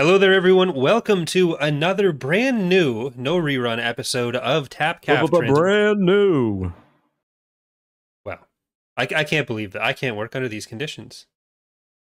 Hello there, everyone. Welcome to another brand new, no rerun episode of Tap Calf Trans- brand new. Wow. I, I can't believe that. I can't work under these conditions.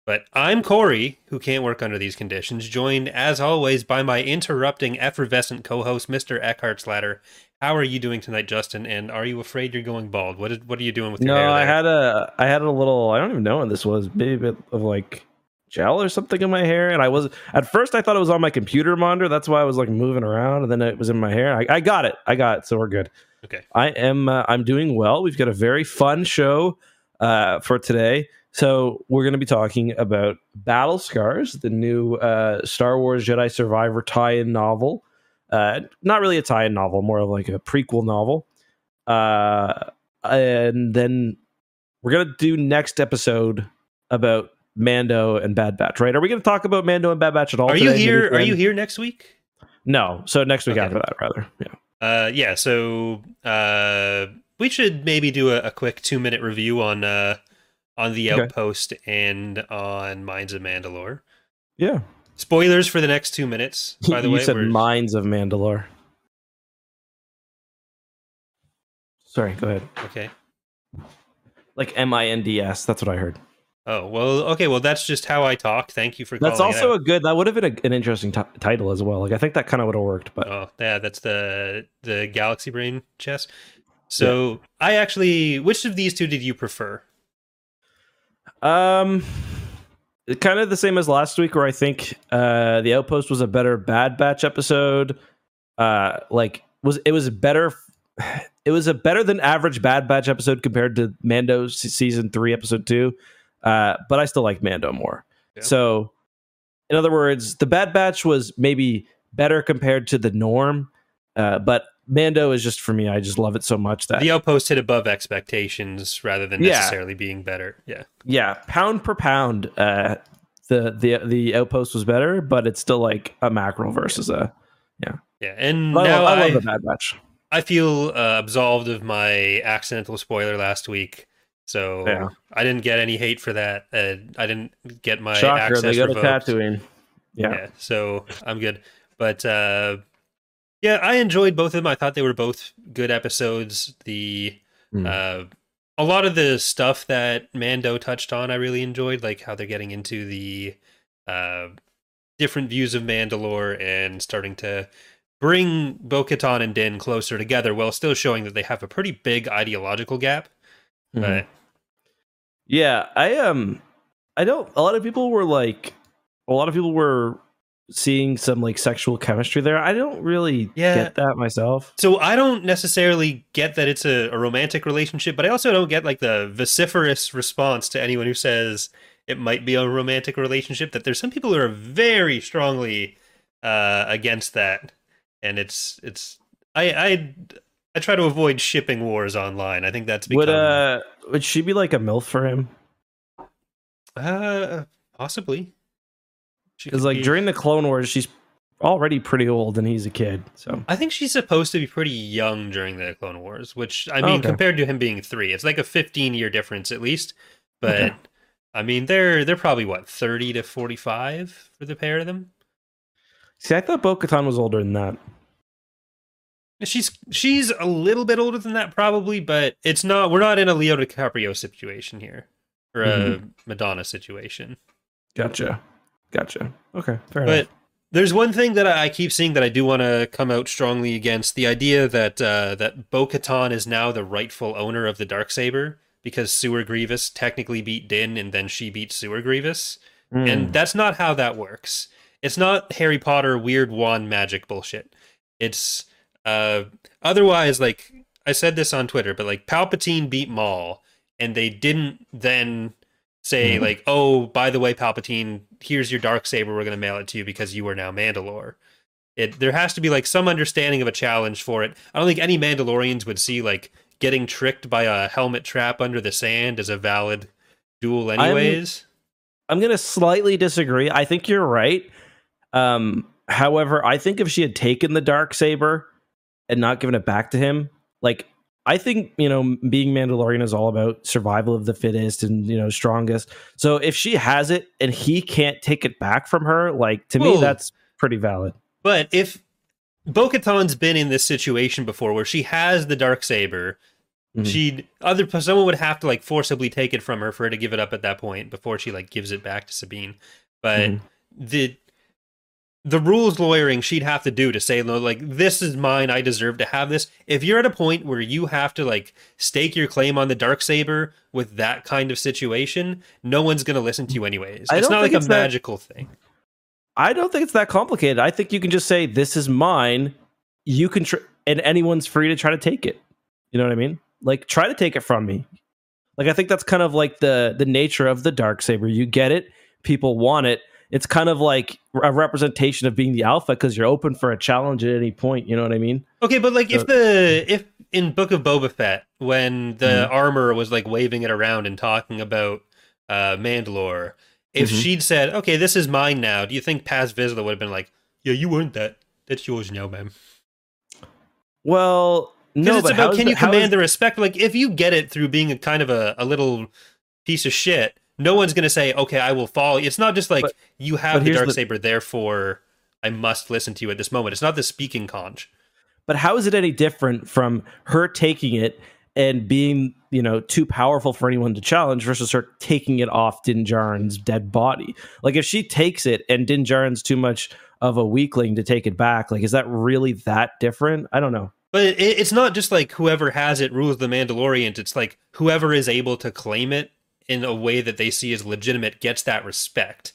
But I'm Corey, who can't work under these conditions, joined as always by my interrupting, effervescent co host, Mr. Eckhart Slatter. How are you doing tonight, Justin? And are you afraid you're going bald? What, is, what are you doing with your No, hair? I had a I had a little I don't even know what this was, maybe a bit of like gel or something in my hair. And I was at first I thought it was on my computer monitor. That's why I was like moving around, and then it was in my hair. I, I got it. I got it. So we're good. Okay. I am uh, I'm doing well. We've got a very fun show uh, for today. So we're going to be talking about Battle Scars, the new uh, Star Wars Jedi Survivor tie-in novel. Uh, not really a tie-in novel, more of like a prequel novel. Uh, and then we're gonna do next episode about Mando and Bad Batch. Right? Are we going to talk about Mando and Bad Batch at all? Are you here? Are you here next week? No. So next week Okay. after that, rather. Yeah. Uh, yeah. So uh, we should maybe do a, a quick two minute review on uh, on the Okay. Outpost and on Minds of Mandalore. Yeah. Spoilers for the next two minutes. By the you way, said we're- Minds of Mandalore. Sorry, go ahead. okay. Like M I N D S. That's what I heard. Oh well, okay. Well, that's just how I talk. Thank you for. That's also a good. That would have been a, an interesting ti title as well. Like I think that kind of would have worked. But Oh yeah, that's the the Galaxy Brain chess. So I actually, which of these two did you prefer? um, kind of the same as last week, where I think uh the Outpost was a better Bad Batch episode. Uh, like was it was better. It was a better than average Bad Batch episode compared to Mando season three, episode two. Uh, but I still like Mando more. Yeah. So, in other words, the Bad Batch was maybe better compared to the norm. Uh, but Mando is just for me. I just love it so much that The Outpost hit above expectations rather than Yeah. necessarily being better. Yeah. yeah, pound per pound, uh, the the the Outpost was better, but it's still like a mackerel versus a. Yeah. Yeah, and I, now love, I I, the Bad Batch. I feel uh, absolved of my accidental spoiler last week. So Yeah. I didn't get any hate for that. Uh, I didn't get my Shocker, access they go to. Tatooine. Yeah. yeah so i'm good but uh yeah i enjoyed both of them i thought they were both good episodes the Mm. uh a lot of the stuff that mando touched on i really enjoyed like how they're getting into the uh different views of mandalore and starting to bring bo-katan and din closer together while still showing that they have a pretty big ideological gap Mhm. but Yeah, I um I don't a lot of people were like a lot of people were seeing some like sexual chemistry there. I don't really Yeah. get that myself. So I don't necessarily get that it's a, a romantic relationship, but I also don't get like the vociferous response to anyone who says it might be a romantic relationship. That there's some people who are very strongly uh, against that, and it's it's I I I try to avoid shipping wars online. I think that's become Would uh would she be like a MILF for him? uh possibly Because like be- during the Clone Wars, she's already pretty old and he's a kid. So I think she's supposed to be pretty young during the Clone Wars, which I Oh, mean, okay. compared to him being three, it's like a 15 year difference at least. But Okay. I mean, they're they're probably what 30 to 45 for the pair of them. see, I thought Bo Katan was older than that. She's she's a little bit older than that probably, but it's not. We're not in a Leo DiCaprio situation here or a Mm-hmm. Madonna situation. Gotcha. Gotcha. Okay. Fair But enough. there's one thing that I keep seeing that I do want to come out strongly against the idea that uh, that Bo Katan is now the rightful owner of the dark saber because Sewer Grievous technically beat Din and then she beat Sewer Grievous, Mm. and that's not how that works. It's not Harry Potter weird wand magic bullshit. It's uh, otherwise like I said this on Twitter, but like Palpatine beat Maul, and they didn't then say Mhm. like, "Oh, by the way, Palpatine, here's your dark saber. We're gonna mail it to you because you are now Mandalore." It there has to be like some understanding of a challenge for it. I don't think any Mandalorians would see like getting tricked by a helmet trap under the sand as a valid duel, anyways. I'm gonna slightly disagree. I think you're right. Um, however, I think if she had taken the dark saber and not giving it back to him, like I think you know being Mandalorian is all about survival of the fittest and you know strongest. So if she has it and he can't take it back from her, like to me that's pretty valid. But if Bo Katan's been in this situation before where she has the dark saber, Mhm. she'd other someone would have to like forcibly take it from her for her to give it up at that point before she like gives it back to Sabine. But Mhm. the the rules lawyering she'd have to do to say like this is mine, I deserve to have this. If you're at a point where you have to like stake your claim on the dark saber with that kind of situation, no one's gonna listen to you anyways. It's don't like think a that- magical thing. I don't think it's that complicated. I think you can just say this is mine. You can tr- and anyone's free to try to take it. You know what I mean? Like try to take it from me. Like I think that's kind of like the the nature of the dark saber. You get it, people want it. It's kind of like a representation of being the alpha because you're open for a challenge at any point. You know what I mean? Okay, but like if the if in Book of Boba Fett when the Mhm. armor was like waving it around and talking about uh Mandalore, if Mhm. she'd said, "Okay, this is mine now," do you think Paz Vizsla would have been like, "Yeah, you earned that. That's yours now, man." Well, no, it's about can the- you how is- command the respect? Like if you get it through being a kind of a, a little piece of shit, no one's gonna say, "Okay, I will follow." It's not just like But- you have the dark the- saber, therefore I must listen to you at this moment. It's not the speaking conch. But how is it any different from her taking it and being, you know, too powerful for anyone to challenge versus her taking it off Din Djarin's dead body? Like if she takes it and Din Djarin's too much of a weakling to take it back, like is that really that different? I don't know. But it, it's not just like whoever has it rules the Mandalorians. It's like whoever is able to claim it in a way that they see as legitimate gets that respect.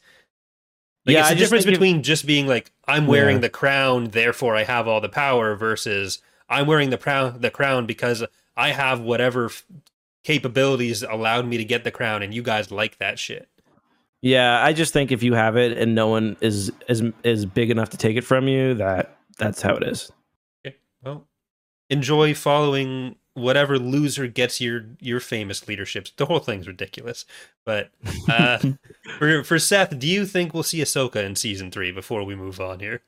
Like Yeah, it's the difference think if- between just being like I'm wearing Yeah. the crown, therefore I have all the power, versus I'm wearing the crown, the crown because I have whatever f- capabilities allowed me to get the crown, and you guys like that shit. Yeah, I just think if you have it and no one is is is big enough to take it from you, that that's how it is. Okay. Well, enjoy following whatever loser gets your your famous leaderships. The whole thing's ridiculous. But uh, for for Seth, do you think we'll see Ahsoka in season three before we move on here?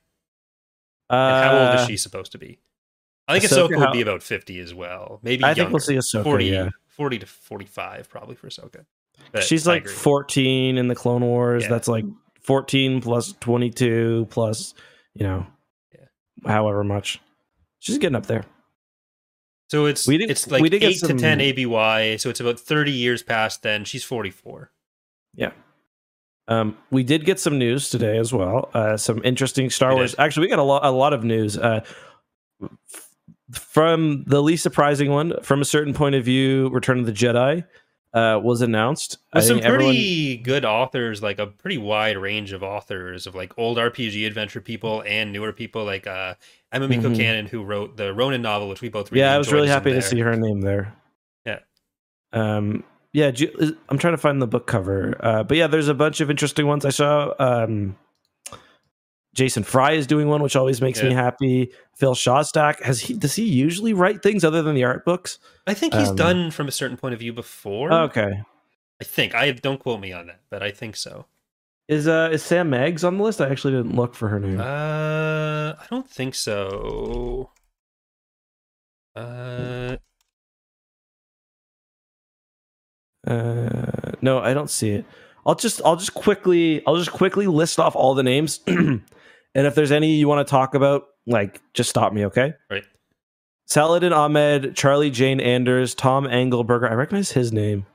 Uh, And how old is she supposed to be? I think Ahsoka, Ahsoka, would be about fifty as well. Maybe I think we'll see Ahsoka. 40, yeah, 40 to forty five probably for Ahsoka. But she's like. 14 in the Clone Wars. Yeah. That's like 14 plus 22 plus, you know, Yeah. however much. She's getting up there. So it's we did- it's like we did eight to ten ABY. So it's about thirty years past then. She's forty four. Um, we did get some news today as well. Uh, some interesting Star We Wars. did. Actually, we got a lot, a lot of news. Uh, from the least surprising one, from a certain point of view, Return of the Jedi uh, was announced. With some think everyone- pretty good authors, like a pretty wide range of authors of like old RPG adventure people and newer people, like uh, Emma Mieko Mhm. Candon, who wrote the Ronin novel, which we both really yeah, I was really happy to see her name there. Yeah. Um. Yeah. do you- is- I'm trying to find the book cover. Uh. But yeah, there's a bunch of interesting ones I saw. Um. Jason Fry is doing one, which always makes me happy. Phil Szostak has he does he usually write things other than the art books? I think he's um, done from a certain point of view before. Okay. I think I don't quote me on that, but I think so. Is uh is Sam Maggs on the list? I actually didn't look for her name. Uh, I don't think so. Uh, Uh, no, I don't see it. I'll just I'll just quickly I'll just quickly list off all the names, and if there's any you want to talk about, like just stop me, okay? Right. Saladin Ahmed, Charlie Jane Anders, Tom Angleberger. I recognize his name.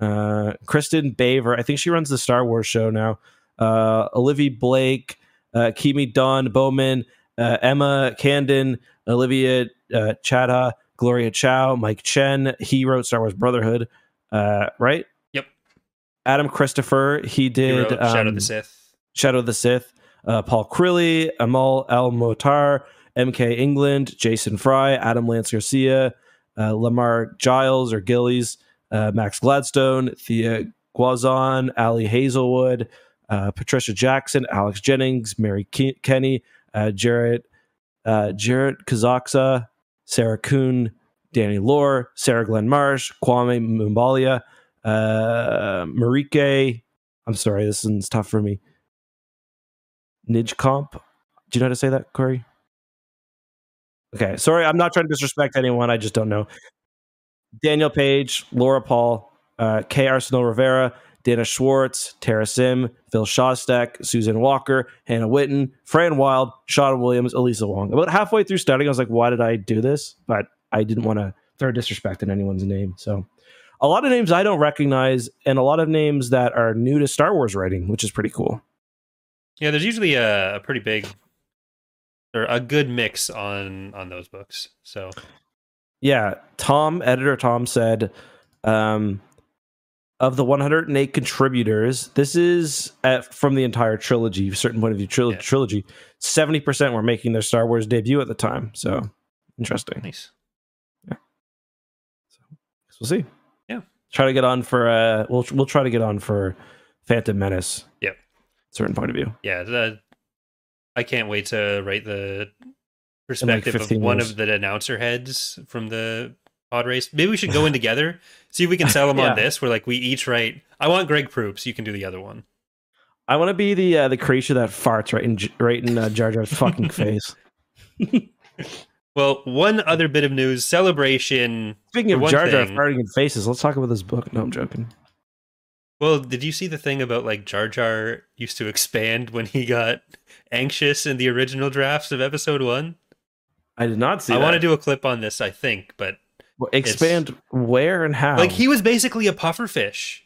Uh, Kristen Baver. I think she runs the Star Wars show now. Uh, Olivia Blake, uh, Kimi Don Bowman, uh, Emma Candon, Olivia uh, Chadha, Gloria Chao, Mike Chen. He wrote Star Wars Brotherhood. Uh, right? Yep. Adam Christopher. He he did wrote Shadow of um, the Sith. Shadow of the Sith, uh, Paul Crilley, Amal El-Mohtar, MK England, Jason Fry, Adam Lance Garcia, uh, Lamar Giles or Gillies, uh, Max Gladstone, Thea Guanzon, Ali Hazelwood, uh, Patricia Jackson, Alex Jennings, Mary Ke- Kenney, uh, Jarrett, uh, Jarrett Kazaksa, Sarah Kuhn, Danny Lore, Sarah Glenn Marsh, Kwame Mumbalia, Marieke. I'm sorry, this one's tough for me. Nijkamp. Do you know how to say that, Corey? Okay, sorry, I'm not trying to disrespect anyone. I just don't know. Danielle Paige, Laura Pohl, uh, K. Arsenault Rivera, Dana Schwartz, Tara Sim, Phil Szostak, Susan Walker, Hannah Whitten, Fran Wilde, Sean Williams, Alyssa Wong. About halfway through starting, I was like, why did I do this? But I didn't want to throw disrespect in anyone's name. So a lot of names I don't recognize and a lot of names that are new to Star Wars writing, which is pretty cool. Yeah, there's usually a, a pretty big or a good mix on on those books. So yeah, Tom, editor Tom said, um, of the 108 contributors, this is at, from the entire trilogy, certain point of view tril- yeah. trilogy. 70% were making their Star Wars debut at the time. So interesting. Nice. Yeah. So we'll see. Yeah. Try to get on for uh we'll we'll try to get on for Phantom Menace. Certain point of view. Yeah, the, I can't wait to write the perspective like of one years. of the announcer heads from the pod race. Maybe we should go in together, see if we can sell them yeah. on this. Where like we each write. I want Greg Proops. You can do the other one. I want to be the uh, the creature that farts right in right in uh, Jar Jar's fucking face. well, one other bit of news: celebration. Speaking of Jar Jar thing, farting in faces, let's talk about this book. No, I'm joking. Well, did you see the thing about like Jar Jar used to expand when he got anxious in the original drafts of Episode One? I did not see. I that. want to do a clip on this. I think, but well, expand where and how? Like he was basically a puffer fish.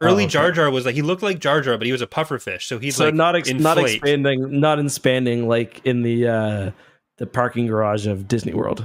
Early oh, okay. Jar Jar was like he looked like Jar Jar, but he was a puffer fish. So he's so like not ex- not expanding, not expanding like in the uh the parking garage of Disney World.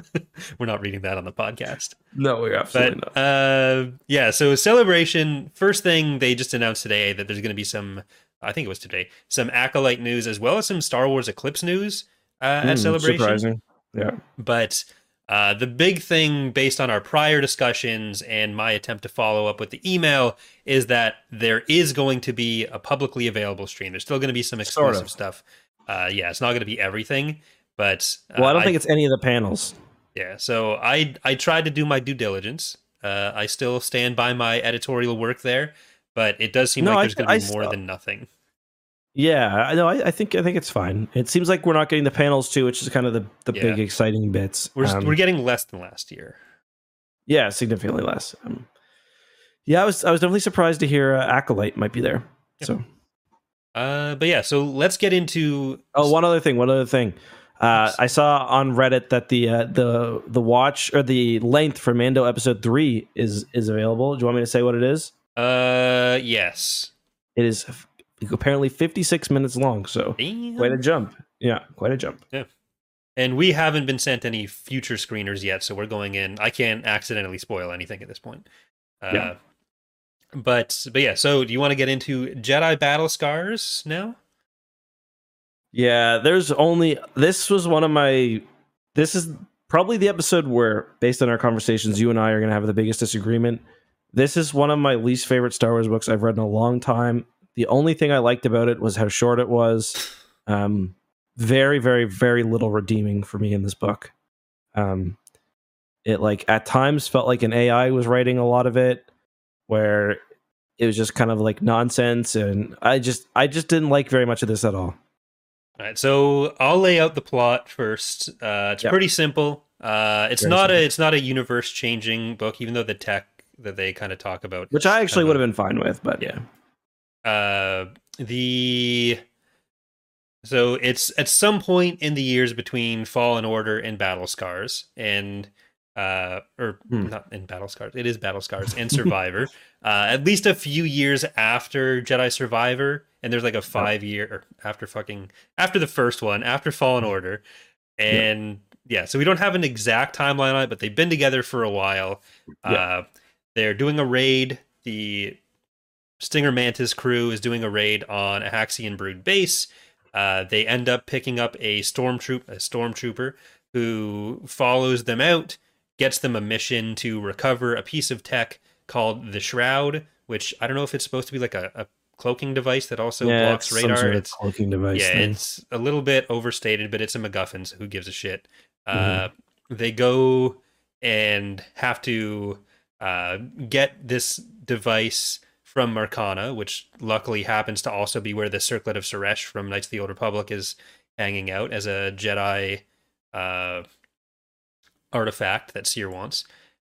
we're not reading that on the podcast. No, we're absolutely but, not. Uh, yeah, so celebration. First thing they just announced today that there's going to be some. I think it was today. Some acolyte news as well as some Star Wars Eclipse news uh, mm, at hmm, celebration. Surprising. Yeah, but uh, the big thing, based on our prior discussions and my attempt to follow up with the email, is that there is going to be a publicly available stream. There's still going to be some exclusive sort of. stuff. Uh, yeah, it's not going to be everything, but uh, well, I don't I, think it's any of the panels. Yeah, so I I tried to do my due diligence. Uh, I still stand by my editorial work there, but it does seem no, like there's going to be more than nothing. Yeah, I know. I, I, think I think it's fine. It seems like we're not getting the panels too, which is kind of the the yeah. big exciting bits. We're um, we're getting less than last year. Yeah, significantly less. Um, yeah, I was I was definitely surprised to hear uh, acolyte might be there. So, uh, but yeah, so let's get into. Oh, one other thing. One other thing. Uh, I saw on Reddit that the uh, the the watch or the length for Mando episode three is is available. Do you want me to say what it is? Uh, yes. It is apparently 56 minutes long. So Damn. quite a jump. Yeah, quite a jump. Yeah. And we haven't been sent any future screeners yet, so we're going in. I can't accidentally spoil anything at this point. Uh, yeah. But but yeah, so do you want to get into Jedi Battle Scars now? Yeah, there's only this was one of my this is probably the episode where based on our conversations you and I are going to have the biggest disagreement. This is one of my least favorite Star Wars books I've read in a long time. The only thing I liked about it was how short it was. Um, very, very, very little redeeming for me in this book. Um, it like at times felt like an AI was writing a lot of it, where it was just kind of like nonsense, and I just I just didn't like very much of this at all. All right, so I'll lay out the plot first. Uh, it's yep. pretty simple. Uh, it's very not simple. a it's not a universe changing book, even though the tech that they kind of talk about, which I actually would have been fine with, but yeah uh, the so it's at some point in the years between Fallen Order and Battle Scars, and uh, or hmm. not in Battle Scars, it is Battle Scars and Survivor. uh, at least a few years after Jedi Survivor, and there's like a five year or after fucking after the first one, after Fallen Order, and yeah. yeah, so we don't have an exact timeline on it, but they've been together for a while. Yeah. Uh, they're doing a raid. The Stinger Mantis crew is doing a raid on a Haxion Brood base. Uh, they end up picking up a stormtroop, a stormtrooper who follows them out, gets them a mission to recover a piece of tech called the Shroud, which I don't know if it's supposed to be like a, a cloaking device that also yeah, blocks radar. Sort of cloaking device. Yeah, thing. it's a little bit overstated, but it's a MacGuffin, so who gives a shit? Uh, mm-hmm. Uh, they go and have to uh, get this device from Marcana, which luckily happens to also be where the Circlet of Suresh from Knights of the Old Republic is hanging out as a Jedi uh, artifact that Cere wants.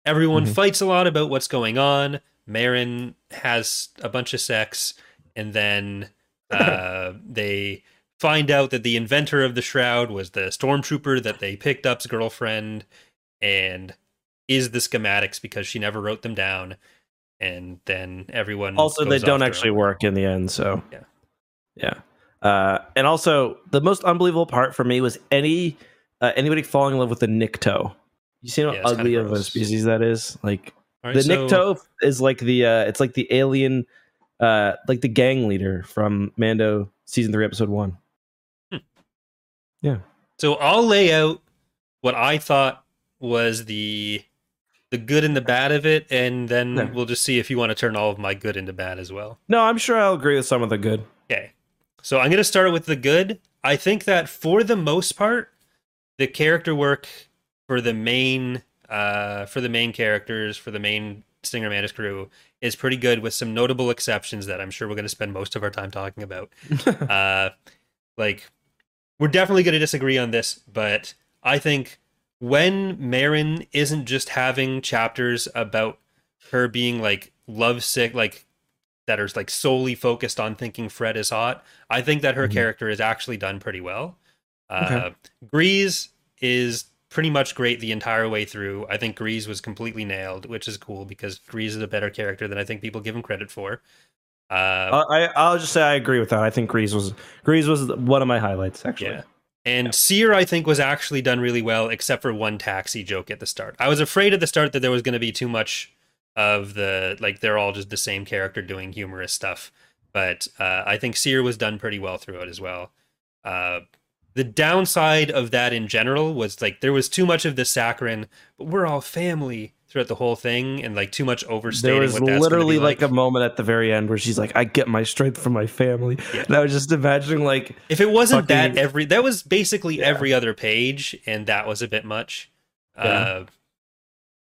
Everyone Mhm. fights a lot about what's going on. Merrin has a bunch of sex, and then uh, they find out that the inventor of the shroud was the stormtrooper that they picked up's girlfriend, and is the schematics because she never wrote them down. And then everyone also they don't actually own. work in the end so Yeah. yeah uh, and also the most unbelievable part for me was any uh, anybody falling in love with the Nikto. You see how Yeah, it's kinda ugly of a species that is? Like All the right, so- Nikto is like the uh, it's like the alien, uh, like the gang leader from Mando season three episode one. Yeah. So I'll lay out what I thought was the the good and the bad of it, and then we'll just see if you want to turn all of my good into bad as well. No, I'm sure I'll agree with some of the good. Okay. So I'm going to start with the good. I think that for the most part, the character work for the main uh for the main characters, for the main Stinger Mantis crew is pretty good with some notable exceptions that I'm sure we're going to spend most of our time talking about. uh like we're definitely going to disagree on this, but I think when Merrin isn't just having chapters about her being like lovesick, like that are like solely focused on thinking Fred is hot, I think that her Mhm. character is actually done pretty well. Uh, Okay. Greez is pretty much great the entire way through. I think Greez was completely nailed, which is cool because Greez is a better character than I think people give him credit for. Uh, I, I'll just say I agree with that. I think Greez was Greez was one of my highlights actually. Yeah. And Cere, I think, was actually done really well, except for one taxi joke at the start. I was afraid at the start that there was going to be too much of the like they're all just the same character doing humorous stuff. But uh, I think Cere was done pretty well through it as well. Uh, the downside of that in general was like there was too much of the saccharine, but we're all family throughout the whole thing, and like too much overstating. There was literally be like a moment at the very end where she's like, "I get my strength from my family," Yeah. and I was just imagining like, If it wasn't that every that was basically Yeah. every other page, and that was a bit much. Yeah. Uh,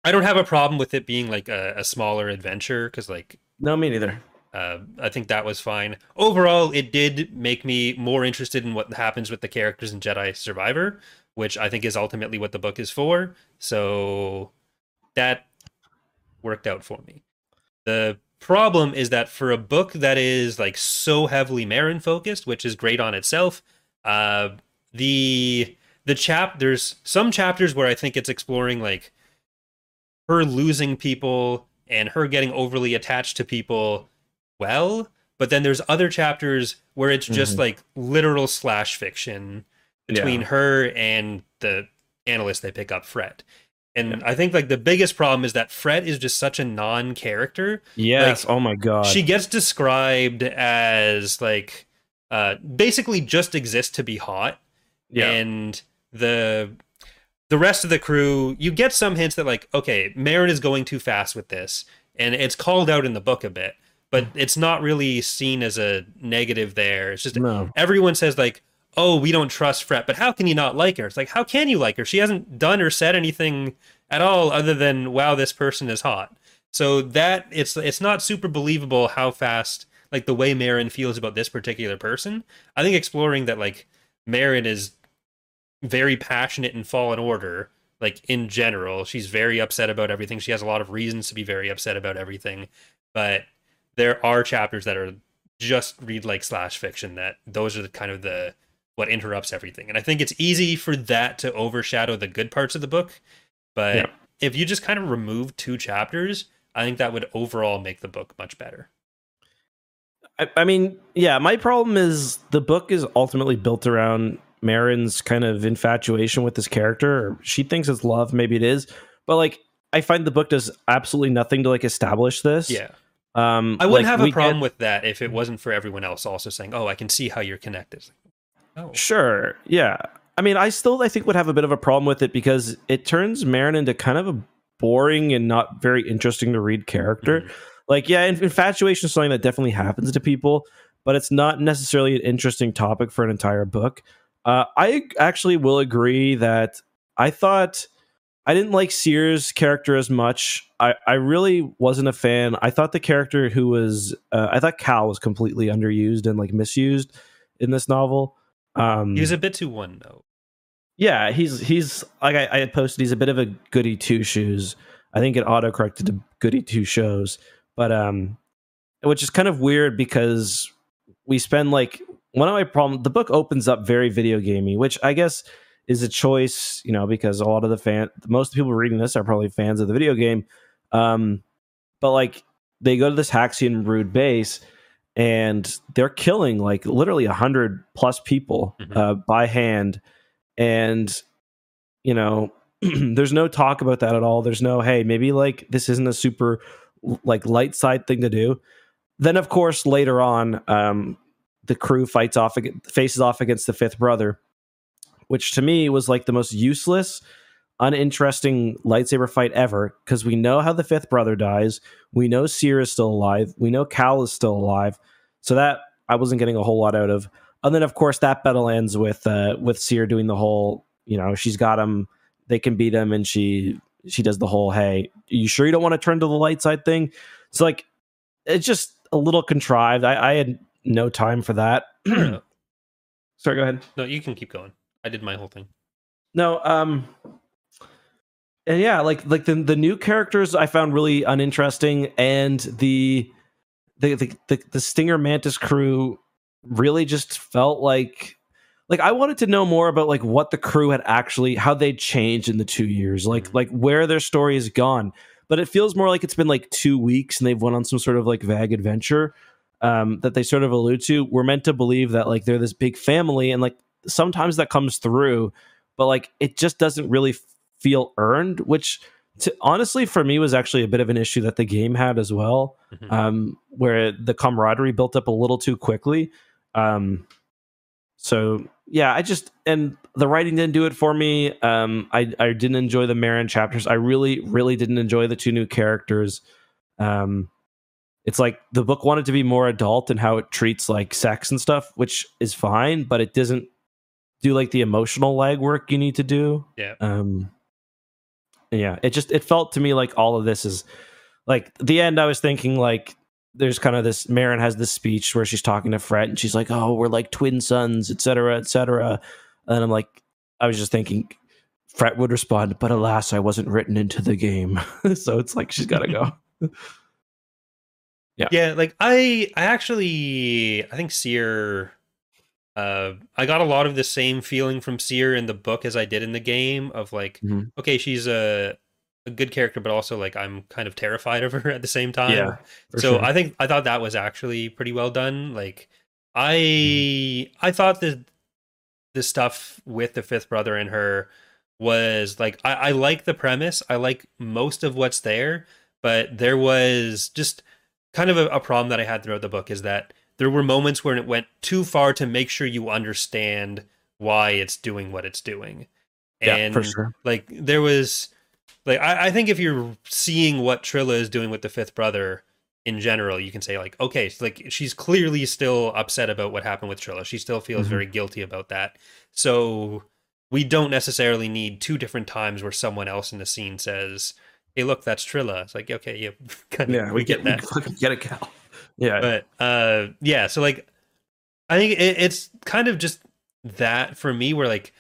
I don't have a problem with it being like a, a smaller adventure because like "No, me neither." Uh, I think that was fine. Overall, it did make me more interested in what happens with the characters in Jedi Survivor, which I think is ultimately what the book is for. So that worked out for me. The problem is that for a book that is like so heavily Merrin focused, which is great on itself, uh, the the chap there's some chapters where I think it's exploring like her losing people and her getting overly attached to people well, but then there's other chapters where it's just Mhm. like literal slash fiction between Yeah. her and the analyst they pick up, Fred. And I think like the biggest problem is that Fred is just such a non-character. Yes. oh my god. She gets described as like uh basically just exists to be hot yeah. and the the rest of the crew you get some hints that like okay Merrin is going too fast with this and it's called out in the book a bit but it's not really seen as a negative there it's just no. everyone says like oh we don't trust Fred but how can you not like her it's like how can you like her she hasn't done or said anything at all other than wow this person is hot so that it's it's not super believable how fast like the way Merrin feels about this particular person I think exploring that like Merrin is very passionate in Fallen Order, like in general. She's very upset about everything. She has a lot of reasons to be very upset about everything. But there are chapters that are just read like slash fiction that those are the kind of the what interrupts everything. And I think it's easy for that to overshadow the good parts of the book. But Yeah. if you just kind of remove two chapters, I think that would overall make the book much better. I, I mean, yeah, my problem is the book is ultimately built around Merrin's kind of infatuation with this character. She thinks it's love, maybe it is, but like I find the book does absolutely nothing to like establish this. Yeah. Um, I wouldn't like, have a problem get- with that if it wasn't for everyone else also saying, "Oh, I can see how you're connected." Oh, Sure, yeah. I mean, I still I think would have a bit of a problem with it because it turns Merrin into kind of a boring and not very interesting to read character. Mhm. Like, yeah, infatuation is something that definitely happens to people, but it's not necessarily an interesting topic for an entire book. Uh, I actually will agree that I thought I didn't like Cere's character as much. I, I really wasn't a fan. I thought the character who was, uh, I thought Cal was completely underused and like misused in this novel. Um, He was a bit too one note. Yeah, he's he's like I, I had posted. He's a bit of a goody two shoes. I think it auto corrected to goody two shows, but um, which is kind of weird because we spend like one of my problems. The book opens up very video gamey, which I guess is a choice, you know, because a lot of the fan, most people reading this are probably fans of the video game. Um, but like they go to this Haxion Brood base and they're killing like literally a hundred plus people Mhm. uh, by hand, and you know, there's no talk about that at all. There's no hey, maybe like this isn't a super like light side thing to do. Then of course later on, um, the crew fights off faces off against the fifth brother, which to me was like the most useless, uninteresting lightsaber fight ever because we know how the fifth brother dies. We know Cere is still alive. We know Cal is still alive. So that I wasn't getting a whole lot out of. And then of course that battle ends with uh, with Cere doing the whole, you know, she's got him. They can beat him, and she she does the whole, "Hey, you sure you don't want to turn to the light side thing?" It's like it's just a little contrived. I, I had no time for that. Sorry, go ahead. No, you can keep going. I did my whole thing. No, um and yeah, like like the the new characters I found really uninteresting and the the the the, the Stinger Mantis crew really just felt like like I wanted to know more about like what the crew had actually how they changed in the 2 years, like Mhm. like where their story has gone. But it feels more like it's been like 2 weeks and they've went on some sort of like vague adventure um that they sort of allude to. We're meant to believe that like they're this big family and like sometimes that comes through but like it just doesn't really feel earned which to, honestly for me was actually a bit of an issue that the game had as well Mhm. um where the camaraderie built up a little too quickly um so yeah i just and the writing didn't do it for me um i i didn't enjoy the Merrin chapters i really really didn't enjoy the two new characters um it's like the book wanted to be more adult and how it treats like sex and stuff which is fine but it doesn't do like the emotional legwork you need to do Yeah. um yeah it just it felt to me like all of this is like the end i was thinking like there's kind of this Merrin has this speech where she's talking to Fred and she's like oh we're like twin sons etc cetera, etc cetera. and i'm like i was just thinking Fred would respond but alas i wasn't written into the game so it's like she's got to go yeah. Yeah, like I I actually I think Cere uh I got a lot of the same feeling from Cere in the book as I did in the game of like Mhm. okay, she's a a good character but also like I'm kind of terrified of her at the same time. Yeah, so sure. I think I thought that was actually pretty well done. Like I Mm-hmm. I thought the the stuff with the fifth brother and her was like I, I like the premise. I like most of what's there, but there was just kind of a, a problem that I had throughout the book is that there were moments where it went too far to make sure you understand why it's doing what it's doing. yeah And for sure like there was like I, I think if you're seeing what Trilla is doing with the fifth brother in general, you can say like, okay, so like she's clearly still upset about what happened with Trilla. She still feels Mhm. very guilty about that. So we don't necessarily need two different times where someone else in the scene says, Hey, look, that's Trilla. It's like, okay, yeah, kind of, yeah we, get that we get it cal yeah. But uh yeah so like i think it, it's kind of just that for me where like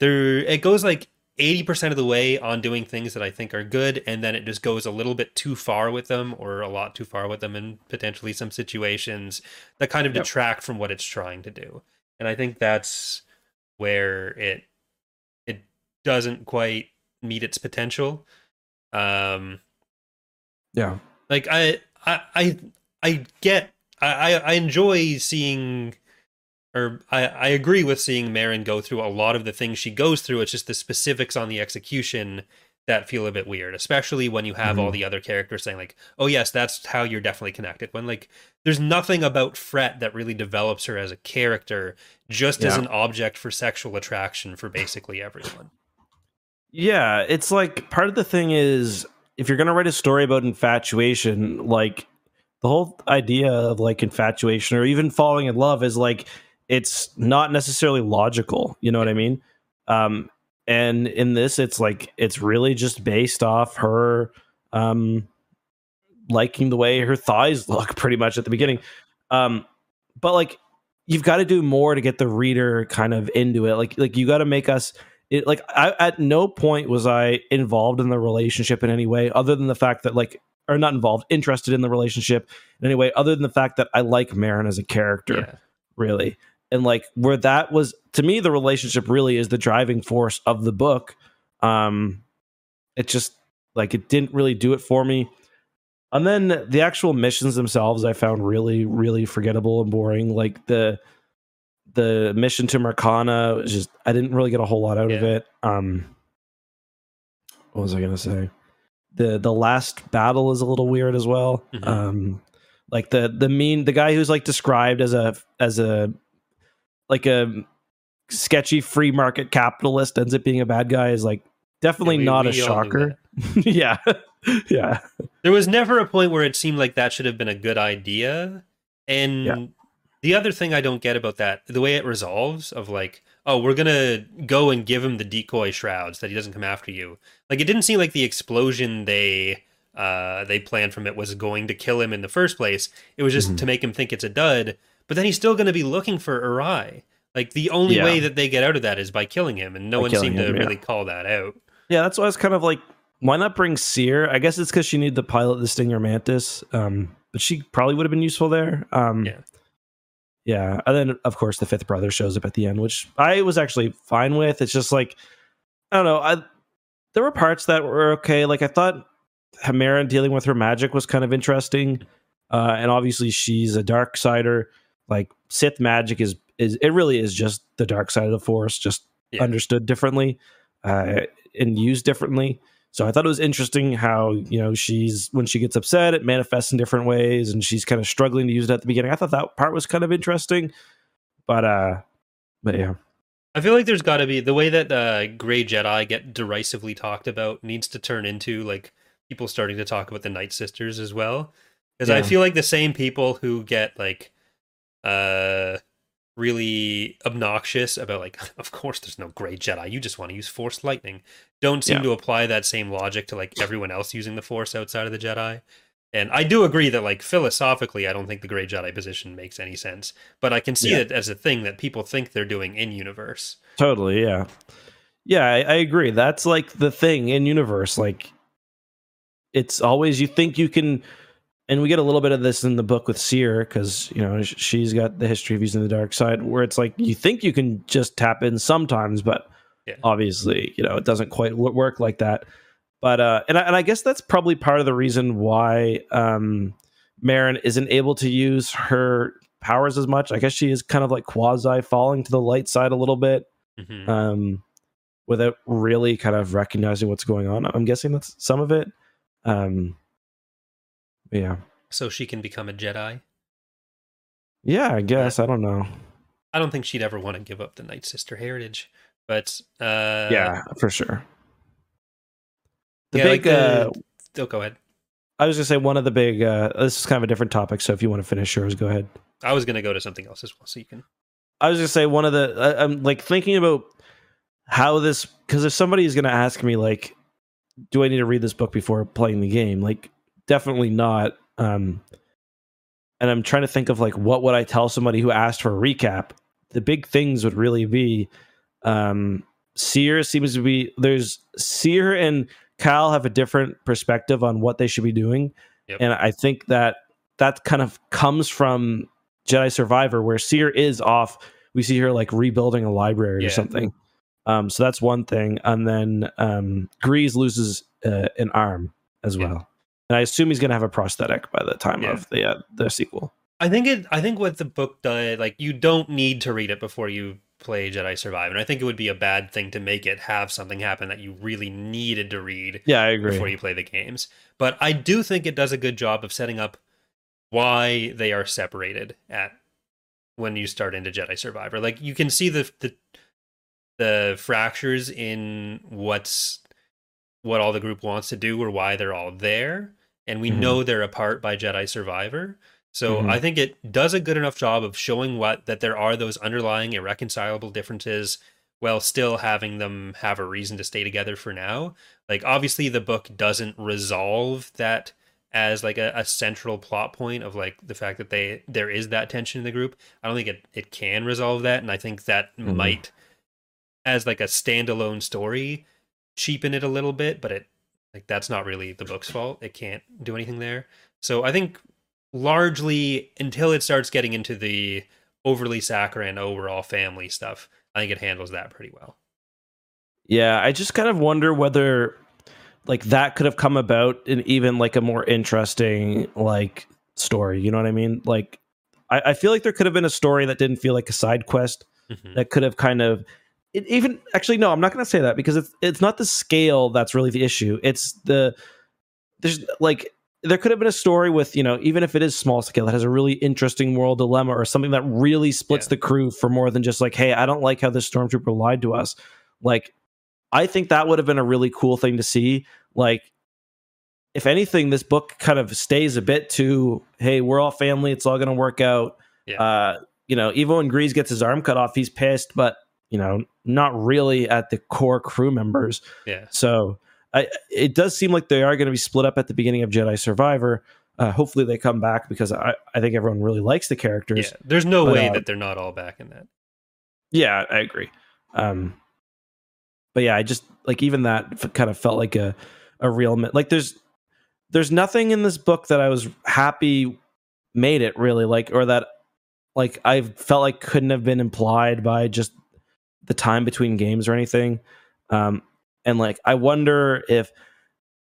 there it goes like 80% of the way on doing things that i think are good and then it just goes a little bit too far with them or a lot too far with them in potentially some situations that kind of Yep. detract from what it's trying to do. And i think that's where it it doesn't quite meet its potential. Um yeah. like I I I I get I I enjoy seeing or I I agree with seeing Merrin go through a lot of the things she goes through. It's just the specifics on the execution that feel a bit weird, especially when you have all Mhm. the other characters saying like, "Oh yes, that's how you're definitely connected." When like there's nothing about Fret that really develops her as a character, just as an object for sexual attraction for basically everyone. Yeah, it's like part of the thing is if you're gonna write a story about infatuation, like the whole idea of like infatuation or even falling in love is like it's not necessarily logical. You know what I mean? Um, and in this, it's like it's really just based off her um, liking the way her thighs look, pretty much at the beginning. Um, but like you've got to do more to get the reader kind of into it. Like like you got to make us it like I, at no point was I involved in the relationship in any way other than the fact that like or not involved, interested in the relationship in any way other than the fact that I like Merrin as a character, Yeah. really. And like where that was to me, the relationship really is the driving force of the book. Um, it just like it didn't really do it for me. And then the actual missions themselves, I found really, really forgettable and boring. Like the the mission to Mercana was just I didn't really get a whole lot out of it. Um, what was I gonna say? The The last battle is a little weird as well. Mhm. Um, like the the mean the guy who's like described as a as a like a sketchy free market capitalist ends up being a bad guy is like definitely we- not a we knew shocker. yeah, yeah, There was never a point where it seemed like that should have been a good idea. And Yeah. the other thing I don't get about that, the way it resolves of like, oh, we're gonna go and give him the decoy shrouds that he doesn't come after you. Like it didn't seem like the explosion they uh they planned from it was going to kill him in the first place. It was just Mhm. to make him think it's a dud. But then he's still gonna be looking for Arai. Like the only Yeah. way that they get out of that is by killing him, and no By one seemed to yeah. really call that out. yeah. That's why I was kind of like, why not bring Cere? I guess it's because she needed to pilot the Stinger Mantis, um, but she probably would have been useful there. Um, Yeah. Yeah. And then of course the fifth brother shows up at the end, which I was actually fine with. It's just like I don't know. I there were parts that were okay. Like I thought Hamera dealing with her magic was kind of interesting. Uh, and obviously she's a dark sider. Like Sith magic is is it really is just the dark side of the force, just Yeah. understood differently, uh, and used differently. So I thought it was interesting how you know she's when she gets upset, it manifests in different ways, and she's kind of struggling to use it at the beginning. I thought that part was kind of interesting, but uh, but yeah, I feel like there's got to be the way that uh, Gray Jedi get derisively talked about needs to turn into like people starting to talk about the Night Sisters as well, because I feel like the same people who get like uh really obnoxious about like of course there's no Gray Jedi, you just want to use Force lightning, don't seem Yeah. to apply that same logic to like everyone else using the Force outside of the Jedi. And I do agree that, like, philosophically, I don't think the Grey Jedi position makes any sense. But I can see Yeah. it as a thing that people think they're doing in universe. totally, yeah, yeah, I, I agree. That's like the thing in universe. Like, it's always you think you can, and we get a little bit of this in the book with Cere because you know she's got the history of using the dark side, where it's like you think you can just tap in sometimes, but Yeah. obviously, you know, it doesn't quite work like that. But uh, and I, and I guess that's probably part of the reason why um, Merrin isn't able to use her powers as much. I guess she is kind of like quasi falling to the light side a little bit, Mhm. um, without really kind of recognizing what's going on. I'm guessing that's some of it. Um, yeah, so she can become a Jedi. yeah. I guess I don't know. I don't think she'd ever want to give up the Night Sister heritage, but uh, yeah, for sure. The yeah, big. like uh, oh, go ahead. I was gonna say one of the big. Uh, this is kind of a different topic, so if you want to finish yours, go ahead. I was gonna go to something else as well, so you can. I was gonna say one of the. I, I'm like thinking about how this because if somebody is gonna ask me like, do I need to read this book before playing the game? Like, definitely not. Um, and I'm trying to think of like what would I tell somebody who asked for a recap. The big things would really be, um, Cere seems to be there's Cere and Kyle have a different perspective on what they should be doing, Yep. and I think that that kind of comes from Jedi Survivor, where Cere is off. We see her like rebuilding a library Yeah. or something. Um, so that's one thing, and then um, Greez loses uh, an arm as well, and I assume he's going to have a prosthetic by the time Yeah. of the uh, the sequel. I think it. I think what the book does, like, you don't need to read it before you play Jedi Survive, and I think it would be a bad thing to make it have something happen that you really needed to read Yeah, I agree. before you play the games. But I do think it does a good job of setting up why they are separated at when you start into Jedi Survivor. Like you can see the the the fractures in what's what all the group wants to do or why they're all there, and we Mhm. know they're apart by Jedi Survivor. So Mhm. I think it does a good enough job of showing what that there are those underlying irreconcilable differences while still having them have a reason to stay together for now. Like obviously the book doesn't resolve that as like a, a central plot point of like the fact that they there is that tension in the group. I don't think it, it can resolve that, and I think that Mhm. might as like a standalone story cheapen it a little bit, but it like that's not really the book's fault. It can't do anything there. So I think largely until it starts getting into the overly saccharine overall family stuff, I think it handles that pretty well. Yeah, I just kind of wonder whether like that could have come about in even like a more interesting like story. You know what I mean? Like I, I feel like there could have been a story that didn't feel like a side quest Mhm. that could have kind of it even actually no i'm not going to say that because it's it's not the scale that's really the issue it's the there's like there could have been a story with you know even if it is small scale that has a really interesting moral dilemma or something that really splits Yeah. the crew for more than just like hey i don't like how this stormtrooper lied to us like i think that would have been a really cool thing to see like if anything this book kind of stays a bit to hey we're all family it's all going to work out Yeah. uh you know even when Greez gets his arm cut off he's pissed but you know not really at the core crew members Yeah. so I, it does seem like they are going to be split up at the beginning of Jedi Survivor. Uh, hopefully they come back because I, I think everyone really likes the characters. Yeah. There's no But, way uh, that they're not all back in that. Yeah, I agree. Um, but yeah, I just like even that f- kind of felt like a a real like there's there's nothing in this book that I was happy made it really like or that like I felt like couldn't have been implied by just the time between games or anything. Um, and like I wonder if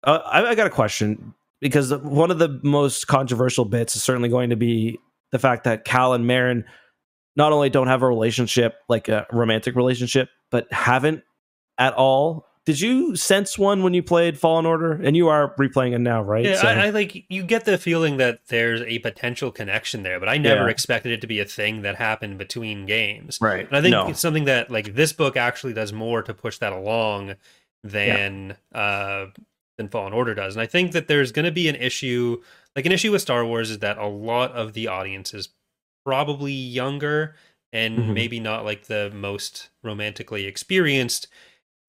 uh, I, I got a question because one of the most controversial bits is certainly going to be the fact that Cal and Merrin not only don't have a relationship like a romantic relationship but haven't at all did you sense one when you played fallen order and you are replaying it now right Yeah, So- I, I like you get the feeling that there's a potential connection there, but I never Yeah. expected it to be a thing that happened between games. right And I think no. it's something that like this book actually does more to push that along than uh than Fallen Order does. And I think that there's going to be an issue like an issue with Star Wars is that a lot of the audience is probably younger and Mhm. maybe not like the most romantically experienced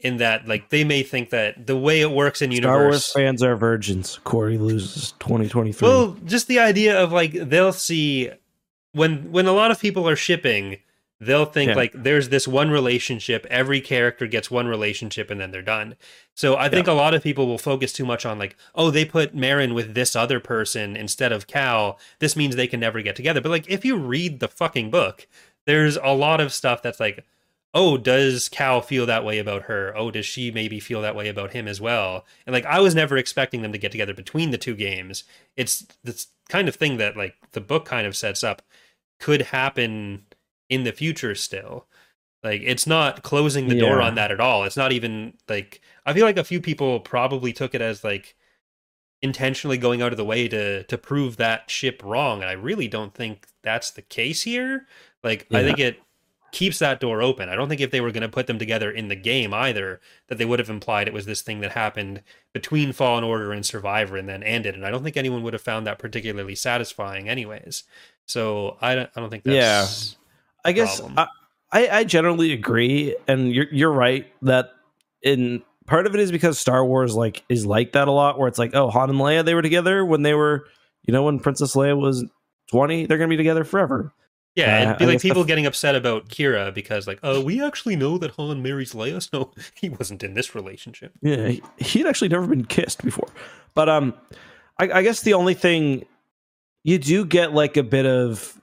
in that like they may think that the way it works in Star Wars universe fans are virgins. Corey loses 2023. well, just the idea of like they'll see when when a lot of people are shipping, they'll think Yeah. like there's this one relationship, every character gets one relationship and then they're done. So I think a lot of people will focus too much on like, oh, they put Merrin with this other person instead of Cal. This means they can never get together. But like if you read the fucking book, there's a lot of stuff that's like oh, does Cal feel that way about her? Oh, does she maybe feel that way about him as well? And like, I was never expecting them to get together between the two games. It's this kind of thing that like the book kind of sets up could happen in the future still. Like, it's not closing the door on that at all. It's not even like, I feel like a few people probably took it as like, intentionally going out of the way to to prove that ship wrong and i really don't think that's the case here like i think it keeps that door open i don't think if they were going to put them together in the game either that they would have implied it was this thing that happened between fallen order and survivor and then ended and i don't think anyone would have found that particularly satisfying anyways so i don't, I don't think Yeah. that's I guess. I, I, generally agree, and you're you're right that in part of it is because Star Wars like is like that a lot, where it's like, oh, Han and Leia they were together when they were, you know, when Princess Leia was twenty, they're gonna be together forever. Yeah Uh, it'd be I like people getting upset about Qi'ra because like oh we actually know that han marries leia. No he wasn't in this relationship. Yeah, he- he'd actually never been kissed before, but um, I, I guess the only thing you do get like a bit of,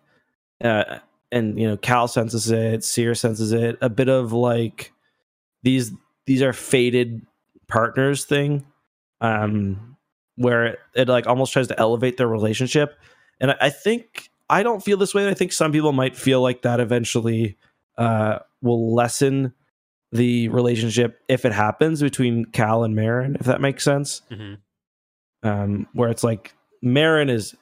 uh, and you know, Cal senses it, Cere senses it, a bit of like these these are faded partners thing, um, where it, it like almost tries to elevate their relationship, and I, I think I don't feel this way. I think some people might feel like that eventually uh, will lessen the relationship if it happens between Cal and Merrin, if that makes sense. hmm Um, where it's like Merrin is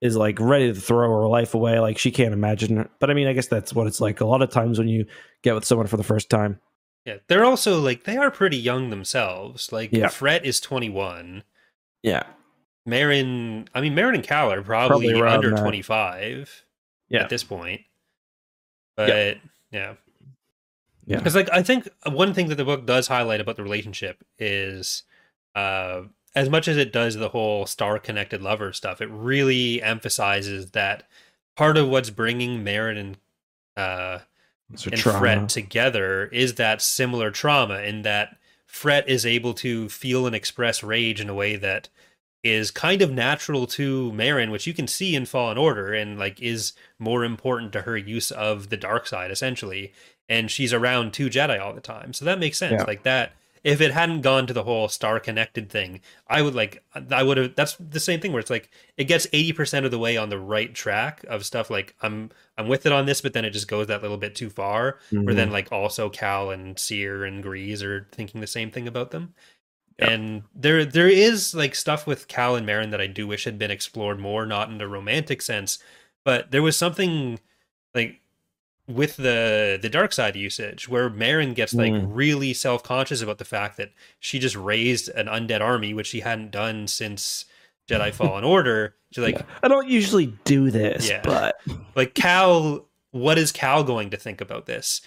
is like ready to throw her life away, like she can't imagine. But I mean, I guess that's what it's like a lot of times when you get with someone for the first time. Yeah, they're also like they are pretty young themselves. Like Yeah. Fret is 21. Yeah, Merrin, I mean Merrin and Cal are probably, Probably under that. 25 Yeah. at this point. But yeah. Yeah. Because like I think one thing that the book does highlight about the relationship is uh as much as it does the whole star connected lover stuff, it really emphasizes that part of what's bringing Merrin and uh So and trauma. Fret together is that similar trauma in that Fret is able to feel and express rage in a way that is kind of natural to Merrin, which you can see in Fallen Order, and like is more important to her use of the dark side, essentially. And she's around two Jedi all the time, so that makes sense. Yeah. Like that, if it hadn't gone to the whole star connected thing, I would like, I would have. That's the same thing where it's like it gets eighty percent of the way on the right track of stuff. Like I'm, I'm with it on this, but then it just goes that little bit too far. Where Mhm. then like also Cal and Cere and Greez are thinking the same thing about them. Yeah. And there there is like stuff with Cal and Merrin that I do wish had been explored more, not in the romantic sense, but there was something like with the the dark side usage where Merrin gets like Mm. really self-conscious about the fact that she just raised an undead army which she hadn't done since Jedi Fallen Order. She's like Yeah. I don't usually do this, Yeah. but like Cal, what is Cal going to think about this?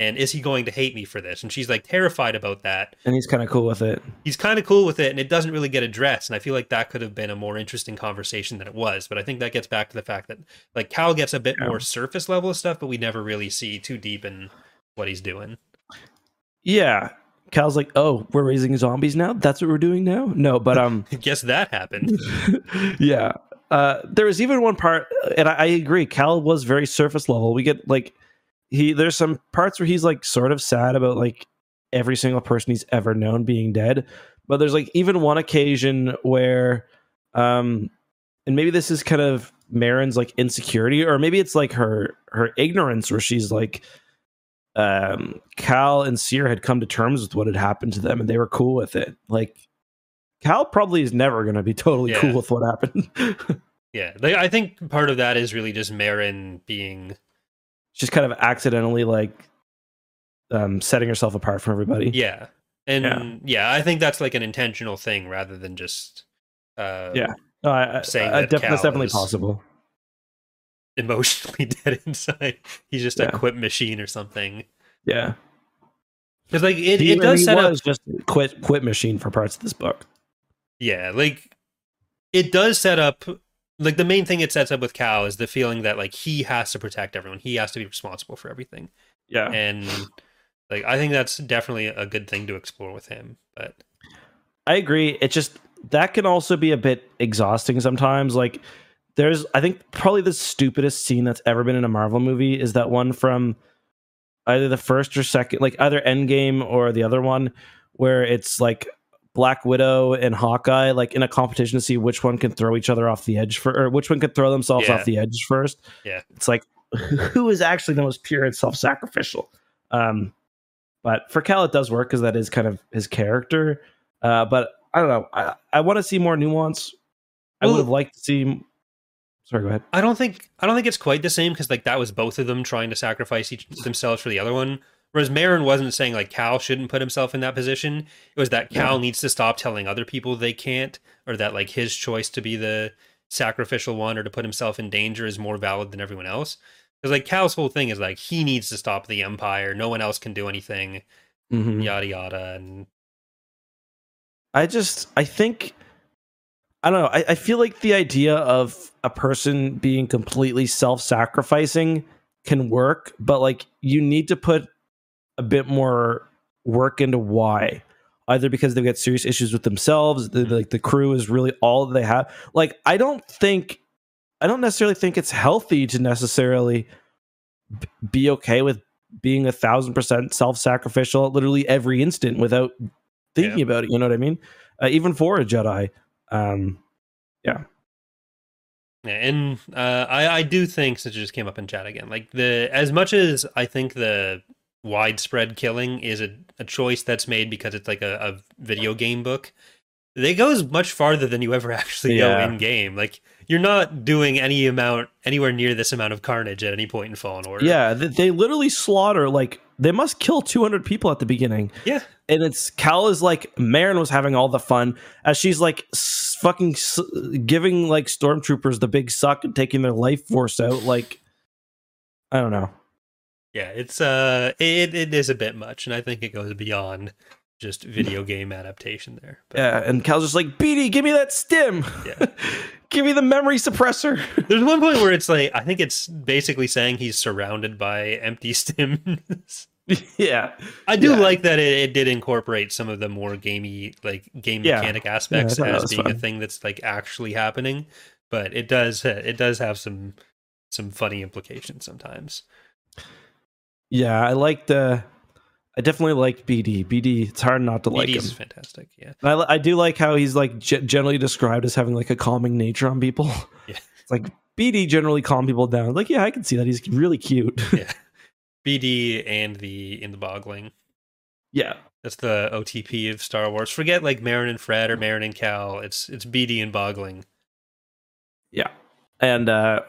And is he going to hate me for this? And she's like terrified about that. and he's kind of cool with it. He's kind of cool with it, and it doesn't really get addressed. And I feel like that could have been a more interesting conversation than it was. But I think that gets back to the fact that like Cal gets a bit Yeah. more surface level of stuff, but we never really see too deep in what he's doing. Yeah. Cal's like, "Oh, we're raising zombies now. That's what we're doing now." No, but um, I guess that happened. yeah. Uh, there was even one part, and I, I agree. Cal was very surface level. We get like he. There's some parts where he's like sort of sad about like every single person he's ever known being dead. But there's like even one occasion where, um, and maybe this is kind of Merrin's like insecurity, or maybe it's like her her ignorance, where she's like, um, Cal and Cere had come to terms with what had happened to them, and they were cool with it. Like Cal probably is never going to be totally Yeah. cool with what happened. yeah, like, I think part of that is really just Merrin being She's kind of accidentally like um, setting herself apart from everybody. yeah, and Yeah. yeah. I think that's like an intentional thing rather than just uh, Yeah. No, I, I, Saying I that def- that's definitely possible. emotionally dead inside. He's just Yeah. a quit machine or something. Yeah, Because like it, he, it does set up just quit quit machine for parts of this book. yeah, like it does set up like the main thing it sets up with Cal is the feeling that like he has to protect everyone. He has to be responsible for everything. Yeah, And like I think that's definitely a good thing to explore with him. But I agree. It just that can also be a bit exhausting sometimes. Like there's I think probably the stupidest scene that's ever been in a Marvel movie is that one from either the first or second like either Endgame or the other one where it's like Black Widow and Hawkeye like in a competition to see which one can throw each other off the edge for or which one can throw themselves Yeah. off the edge first. Yeah. It's like who is actually the most pure and self-sacrificial. Um but for Cal it does work because that is kind of his character. Uh, but I don't know. I, I want to see more nuance. I would have liked to see. Sorry, go ahead. I don't think I don't think it's quite the same because like that was both of them trying to sacrifice each themselves for the other one. Whereas Merrin wasn't saying like Cal shouldn't put himself in that position. It was that Cal needs to stop telling other people they can't, or that like his choice to be the sacrificial one or to put himself in danger is more valid than everyone else. Because like Cal's whole thing is like he needs to stop the Empire. No one else can do anything. Mhm. Yada yada. And I just, I think, I don't know. I, I feel like the idea of a person being completely self-sacrificing can work, but like you need to put a bit more work into why. Either because they've got serious issues with themselves, the, like the crew is really all that they have. Like I don't think, I don't necessarily think it's healthy to necessarily be okay with being a thousand percent self-sacrificial at literally every instant without thinking Yeah. about it. You know what I mean? Uh, even for a Jedi. Um, Yeah, and uh, I I do think since it just came up in chat again, like the as much as I think the widespread killing is a, a choice that's made because it's like a, a video game book. It goes much farther than you ever actually Yeah. go in game. Like you're not doing any amount anywhere near this amount of carnage at any point in Fallen Order. yeah, they, they literally slaughter like they must kill 200 people at the beginning. yeah, and it's Cal is like Merrin was having all the fun as she's like s- fucking s- giving like stormtroopers the big suck and taking their life force out. Like, I don't know. Yeah. It's uh, it it is a bit much, and I think it goes beyond just video game adaptation there. But Yeah, and Cal's just like, BD, give me that stim. Yeah. give me the memory suppressor. There's one point where it's like I think it's basically saying he's surrounded by empty stims. yeah. I do Yeah. like that it, it did incorporate some of the more gamey like game Yeah. mechanic aspects that as being a thing that's like actually happening, but it does it does have some some funny implications sometimes. Yeah, I liked uh I definitely liked BD. BD, it's hard not to like him. BD is fantastic. Yeah. I, I do like how he's like ge- generally described as having like a calming nature on people. Yeah. It's like BD generally calm people down. Like, yeah, I can see that. He's really cute. Yeah. BD and the in the bogling. yeah. That's the OTP of Star Wars. Forget like Merrin and Fret or Merrin and Cal. It's it's BD and bogling. Yeah. And uh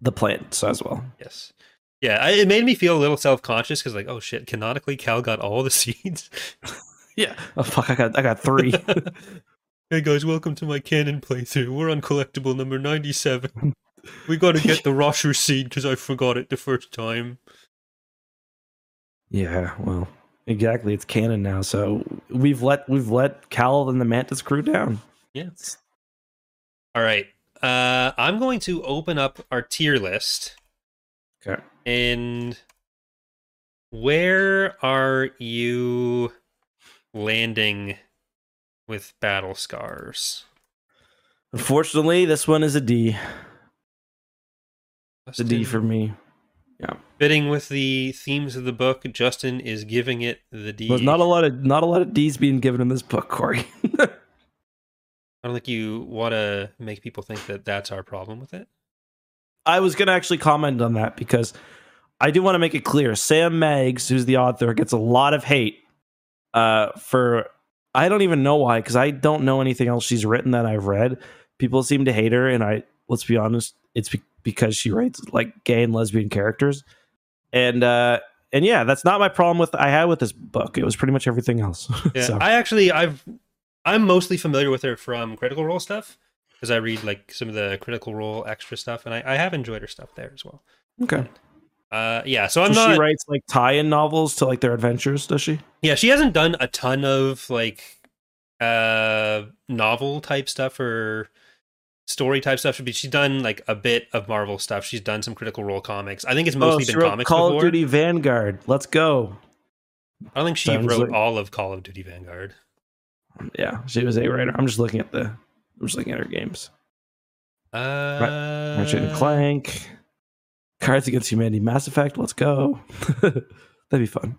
the plants as well. Yes. Yeah, I, it made me feel a little self conscious because, like, oh shit, canonically, Cal got all the seeds. Yeah. Oh fuck, I got I got three. hey guys, welcome to my canon playthrough. We're on collectible number 97. We gotta get the Rosher seed because I forgot it the first time. yeah, well. Exactly. It's canon now. So we've let we've let Cal and the Mantis crew down. Yes. All right. Uh, I'm going to open up our tier list. Okay. And where are you landing with battle scars? Unfortunately, this one is a D. It's a D for me. Yeah. Fitting with the themes of the book, Justin is giving it the D. There's not a lot of not a lot of D's being given in this book, Corey. I don't think you want to make people think that that's our problem with it. I was going to actually comment on that because I do want to make it clear. Sam Maggs, who's the author, gets a lot of hate uh, for I don't even know why because I don't know anything else she's written that I've read. People seem to hate her, and I let's be honest, it's be- because she writes like gay and lesbian characters, and uh, and yeah, that's not my problem with I had with this book. It was pretty much everything else. Yeah, so, I actually I've I'm mostly familiar with her from Critical Role stuff because I read like some of the Critical Role extra stuff, and I, I have enjoyed her stuff there as well. okay. Uh, yeah, so I'm So not. she writes like tie-in novels to like their adventures, does she? Yeah, she hasn't done a ton of like uh novel type stuff or story type stuff. But she's done like a bit of Marvel stuff. She's done some Critical Role comics. I think it's mostly Oh, she been wrote comics Call before. of Duty Vanguard. Let's go. I don't think she Sounds wrote like- all of Call of Duty Vanguard. Yeah, she was a writer. I'm just looking at the. I'm just looking at her games. Uh, Ratchet and Clank, Cards Against Humanity, Mass Effect. Let's go. That'd be fun.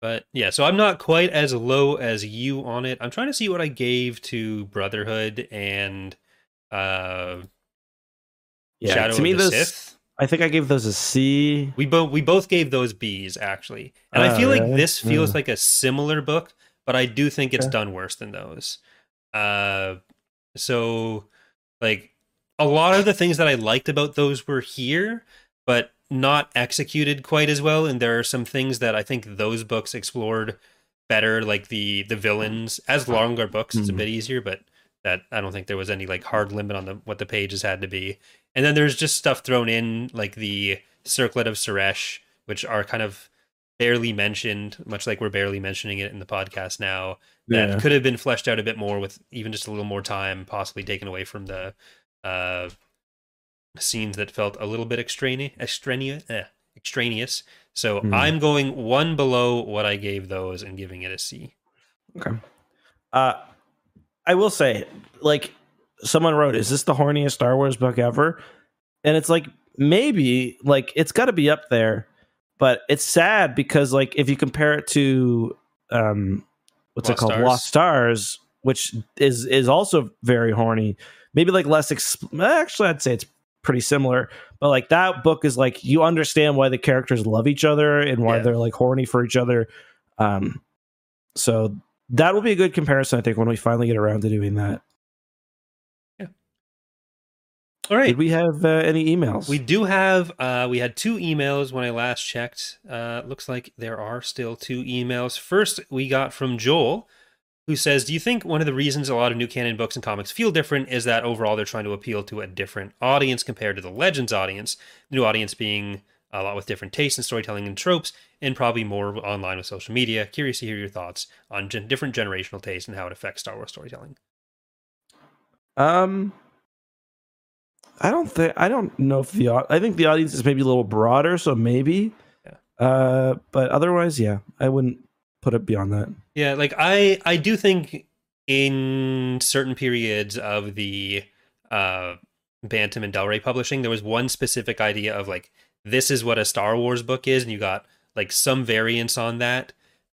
But yeah, so I'm not quite as low as you on it. I'm trying to see what I gave to Brotherhood and uh Yeah, Shadow to me, of the those. Sith. I think I gave those a C. We both we both gave those B's actually, and I Oh, feel like really? this feels Mm. like a similar book, but I do think it's Okay. done worse than those. Uh, so like a lot of the things that I liked about those were here, but not executed quite as well. And there are some things that I think those books explored better, like the the villains. As longer books, it's a Mhm. bit easier, but that I don't think there was any like hard limit on the what the pages had to be. And then there's just stuff thrown in like the Circlet of Suresh, which are kind of barely mentioned, much like we're barely mentioning it in the podcast now. That Yeah. could have been fleshed out a bit more with even just a little more time, possibly taken away from the uh, scenes that felt a little bit extraneous. Extraneous. Eh, extraneous. So Hmm. I'm going one below what I gave those and giving it a C. Okay. Uh, I will say, like, someone wrote, "Is this the horniest Star Wars book ever?" And it's like maybe, like, it's got to be up there, but it's sad because, like, if you compare it to, um, what's it called, Stars. Lost Stars, which is is also very horny. Maybe like less. Exp- actually, I'd say it's pretty similar. But like that book is like you understand why the characters love each other and why Yeah. they're like horny for each other. Um, so that will be a good comparison, I think, when we finally get around to doing that. Yeah. All right. Did we have uh, any emails? We do have. Uh, we had two emails when I last checked. Uh, looks like there are still two emails. First, we got from Joel, who says, "Do you think one of the reasons a lot of new canon books and comics feel different is that overall they're trying to appeal to a different audience compared to the Legends audience? The new audience being a lot with different tastes and storytelling and tropes, and probably more online with social media. Curious to hear your thoughts on gen- different generational tastes and how it affects Star Wars storytelling. Um, I don't think I don't know if the I think the audience is maybe a little broader, so maybe. Yeah. Uh, but otherwise, yeah, I wouldn't put it beyond that. Yeah, like I I do think in certain periods of the uh Bantam and Del Rey publishing, there was one specific idea of like this is what a Star Wars book is, and you got like some variants on that.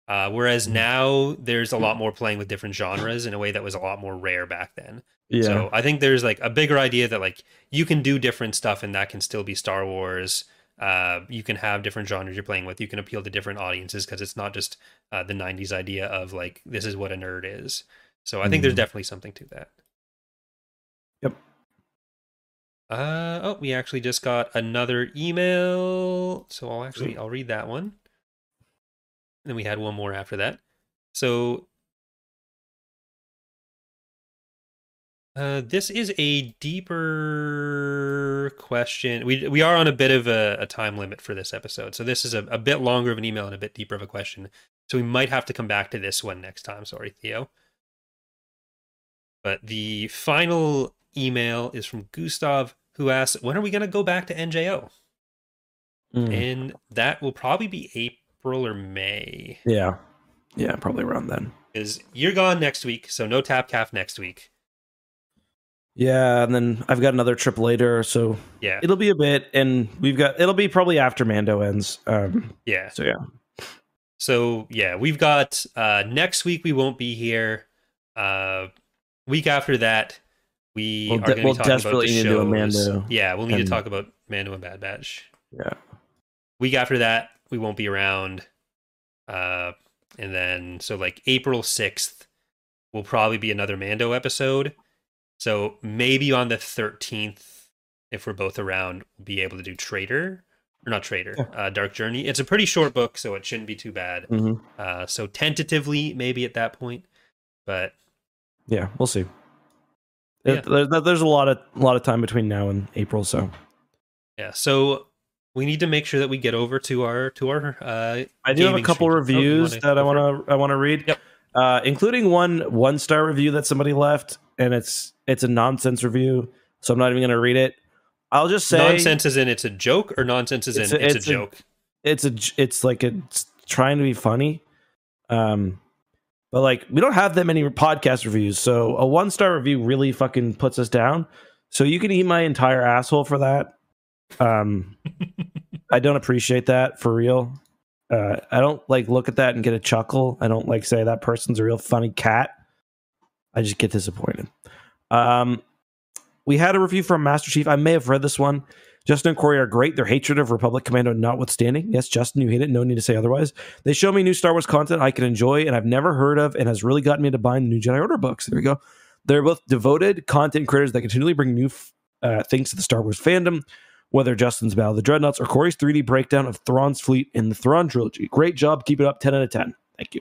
Uh, whereas Mhm. now there's a lot more playing with different genres in a way that was a lot more rare back then. Yeah, So I think there's like a bigger idea that like you can do different stuff and that can still be Star Wars. Uh, you can have different genres you're playing with. You can appeal to different audiences because it's not just uh, the '90s idea of like this is what a nerd is. So I think there's Mhm. definitely something to that. Yep. Uh oh, we actually just got another email. So I'll actually Ooh. I'll read that one. And then we had one more after that. So Uh, this is a deeper question. We we are on a bit of a, a time limit for this episode, so this is a, a bit longer of an email and a bit deeper of a question. So we might have to come back to this one next time. Sorry, Theo. But the final email is from Gustav, who asks, "When are we going to go back to NJO?" Mm. And that will probably be April or May. yeah, yeah, probably around then. Is you're gone next week, so no tap calf next week. Yeah, and then I've got another trip later, so Yeah, it'll be a bit, and we've got it'll be probably after Mando ends. Um, yeah. so yeah, So yeah, we've got uh next week we won't be here. Uh week after that we We'll are de- going to we'll be talking about the need to do a shows. Mando Yeah, we'll need and- to talk about Mando and Bad Batch. yeah, Week after that we won't be around. Uh and then so like April 6th will probably be another Mando episode. So maybe on the 13th if we're both around we'll be able to do Traitor or not Traitor, uh Dark Journey. It's a pretty short book so it shouldn't be too bad. hmm Uh, so tentatively, maybe at that point, but yeah, we'll see. Yeah. There- there- there's a lot of a lot of time between now and April, so yeah. So we need to make sure that we get over to our to our. Uh, I do have a couple. Oh, reviews that I want to I want to read. Yep. Uh, including one one star review that somebody left, and it's it's a nonsense review, so I'm not even going to read it. I'll just say nonsense is in it's a joke, or nonsense is in a- it's, it's a a- joke. it's a it's like it's trying to be funny um but like we don't have that many podcast reviews so a one star review really fucking puts us down. So you can eat my entire asshole for that. Um i don't appreciate that for real. Uh i don't like look at that and get a chuckle. I don't like say that person's a real funny cat i just get disappointed um we had a review from master chief i may have read this one Justin and Corey are great. Their hatred of Republic Commando notwithstanding. Yes, Justin, you hate it. No need to say otherwise. They show me new Star Wars content I can enjoy and I've never heard of and has really gotten me into buying the new Jedi Order books. There we go. They're both devoted content creators that continually bring new uh, things to the Star Wars fandom, whether Justin's Battle of the Dreadnoughts or Corey's 3D breakdown of Thrawn's fleet in the Thrawn trilogy. Great job. Keep it up. 10 out of 10. Thank you.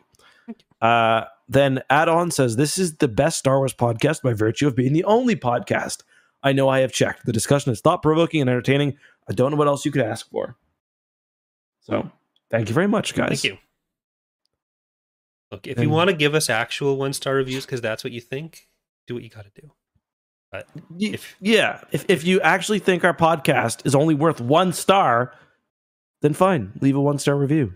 Uh, then add on says, This is the best Star Wars podcast by virtue of being the only podcast I know I have checked. The discussion is thought provoking and entertaining. I don't know what else you could ask for. So, thank you very much, guys. Thank you. Look, if you want to give us actual one star reviews because that's what you think, do what you got to do. But if yeah, if if you actually think our podcast is only worth one star, then fine, leave a one star review.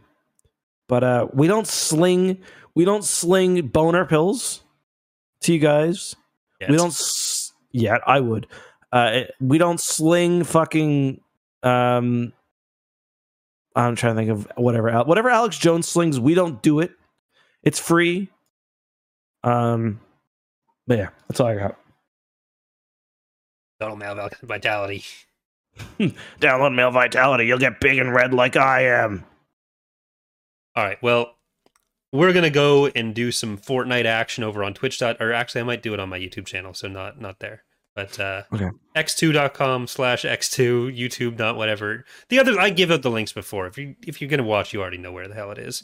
But uh, we don't sling we don't sling boner pills to you guys. yeah, we don't s- yet. I would. Uh, it- we don't sling fucking. Um, I'm trying to think of whatever whatever Alex Jones slings. We don't do it. It's free. Um, but yeah, that's all I got. Donald Mal Vitality. Download Male Vitality. You'll get big and red like I am. All right. Well, we're gonna go and do some Fortnite action over on Twitch. Dot, or actually, I might do it on my YouTube channel, so not not there. But uh, Okay. x2.com slash x2 YouTube not whatever. The others I give out the links before. If you if you're gonna watch, you already know where the hell it is.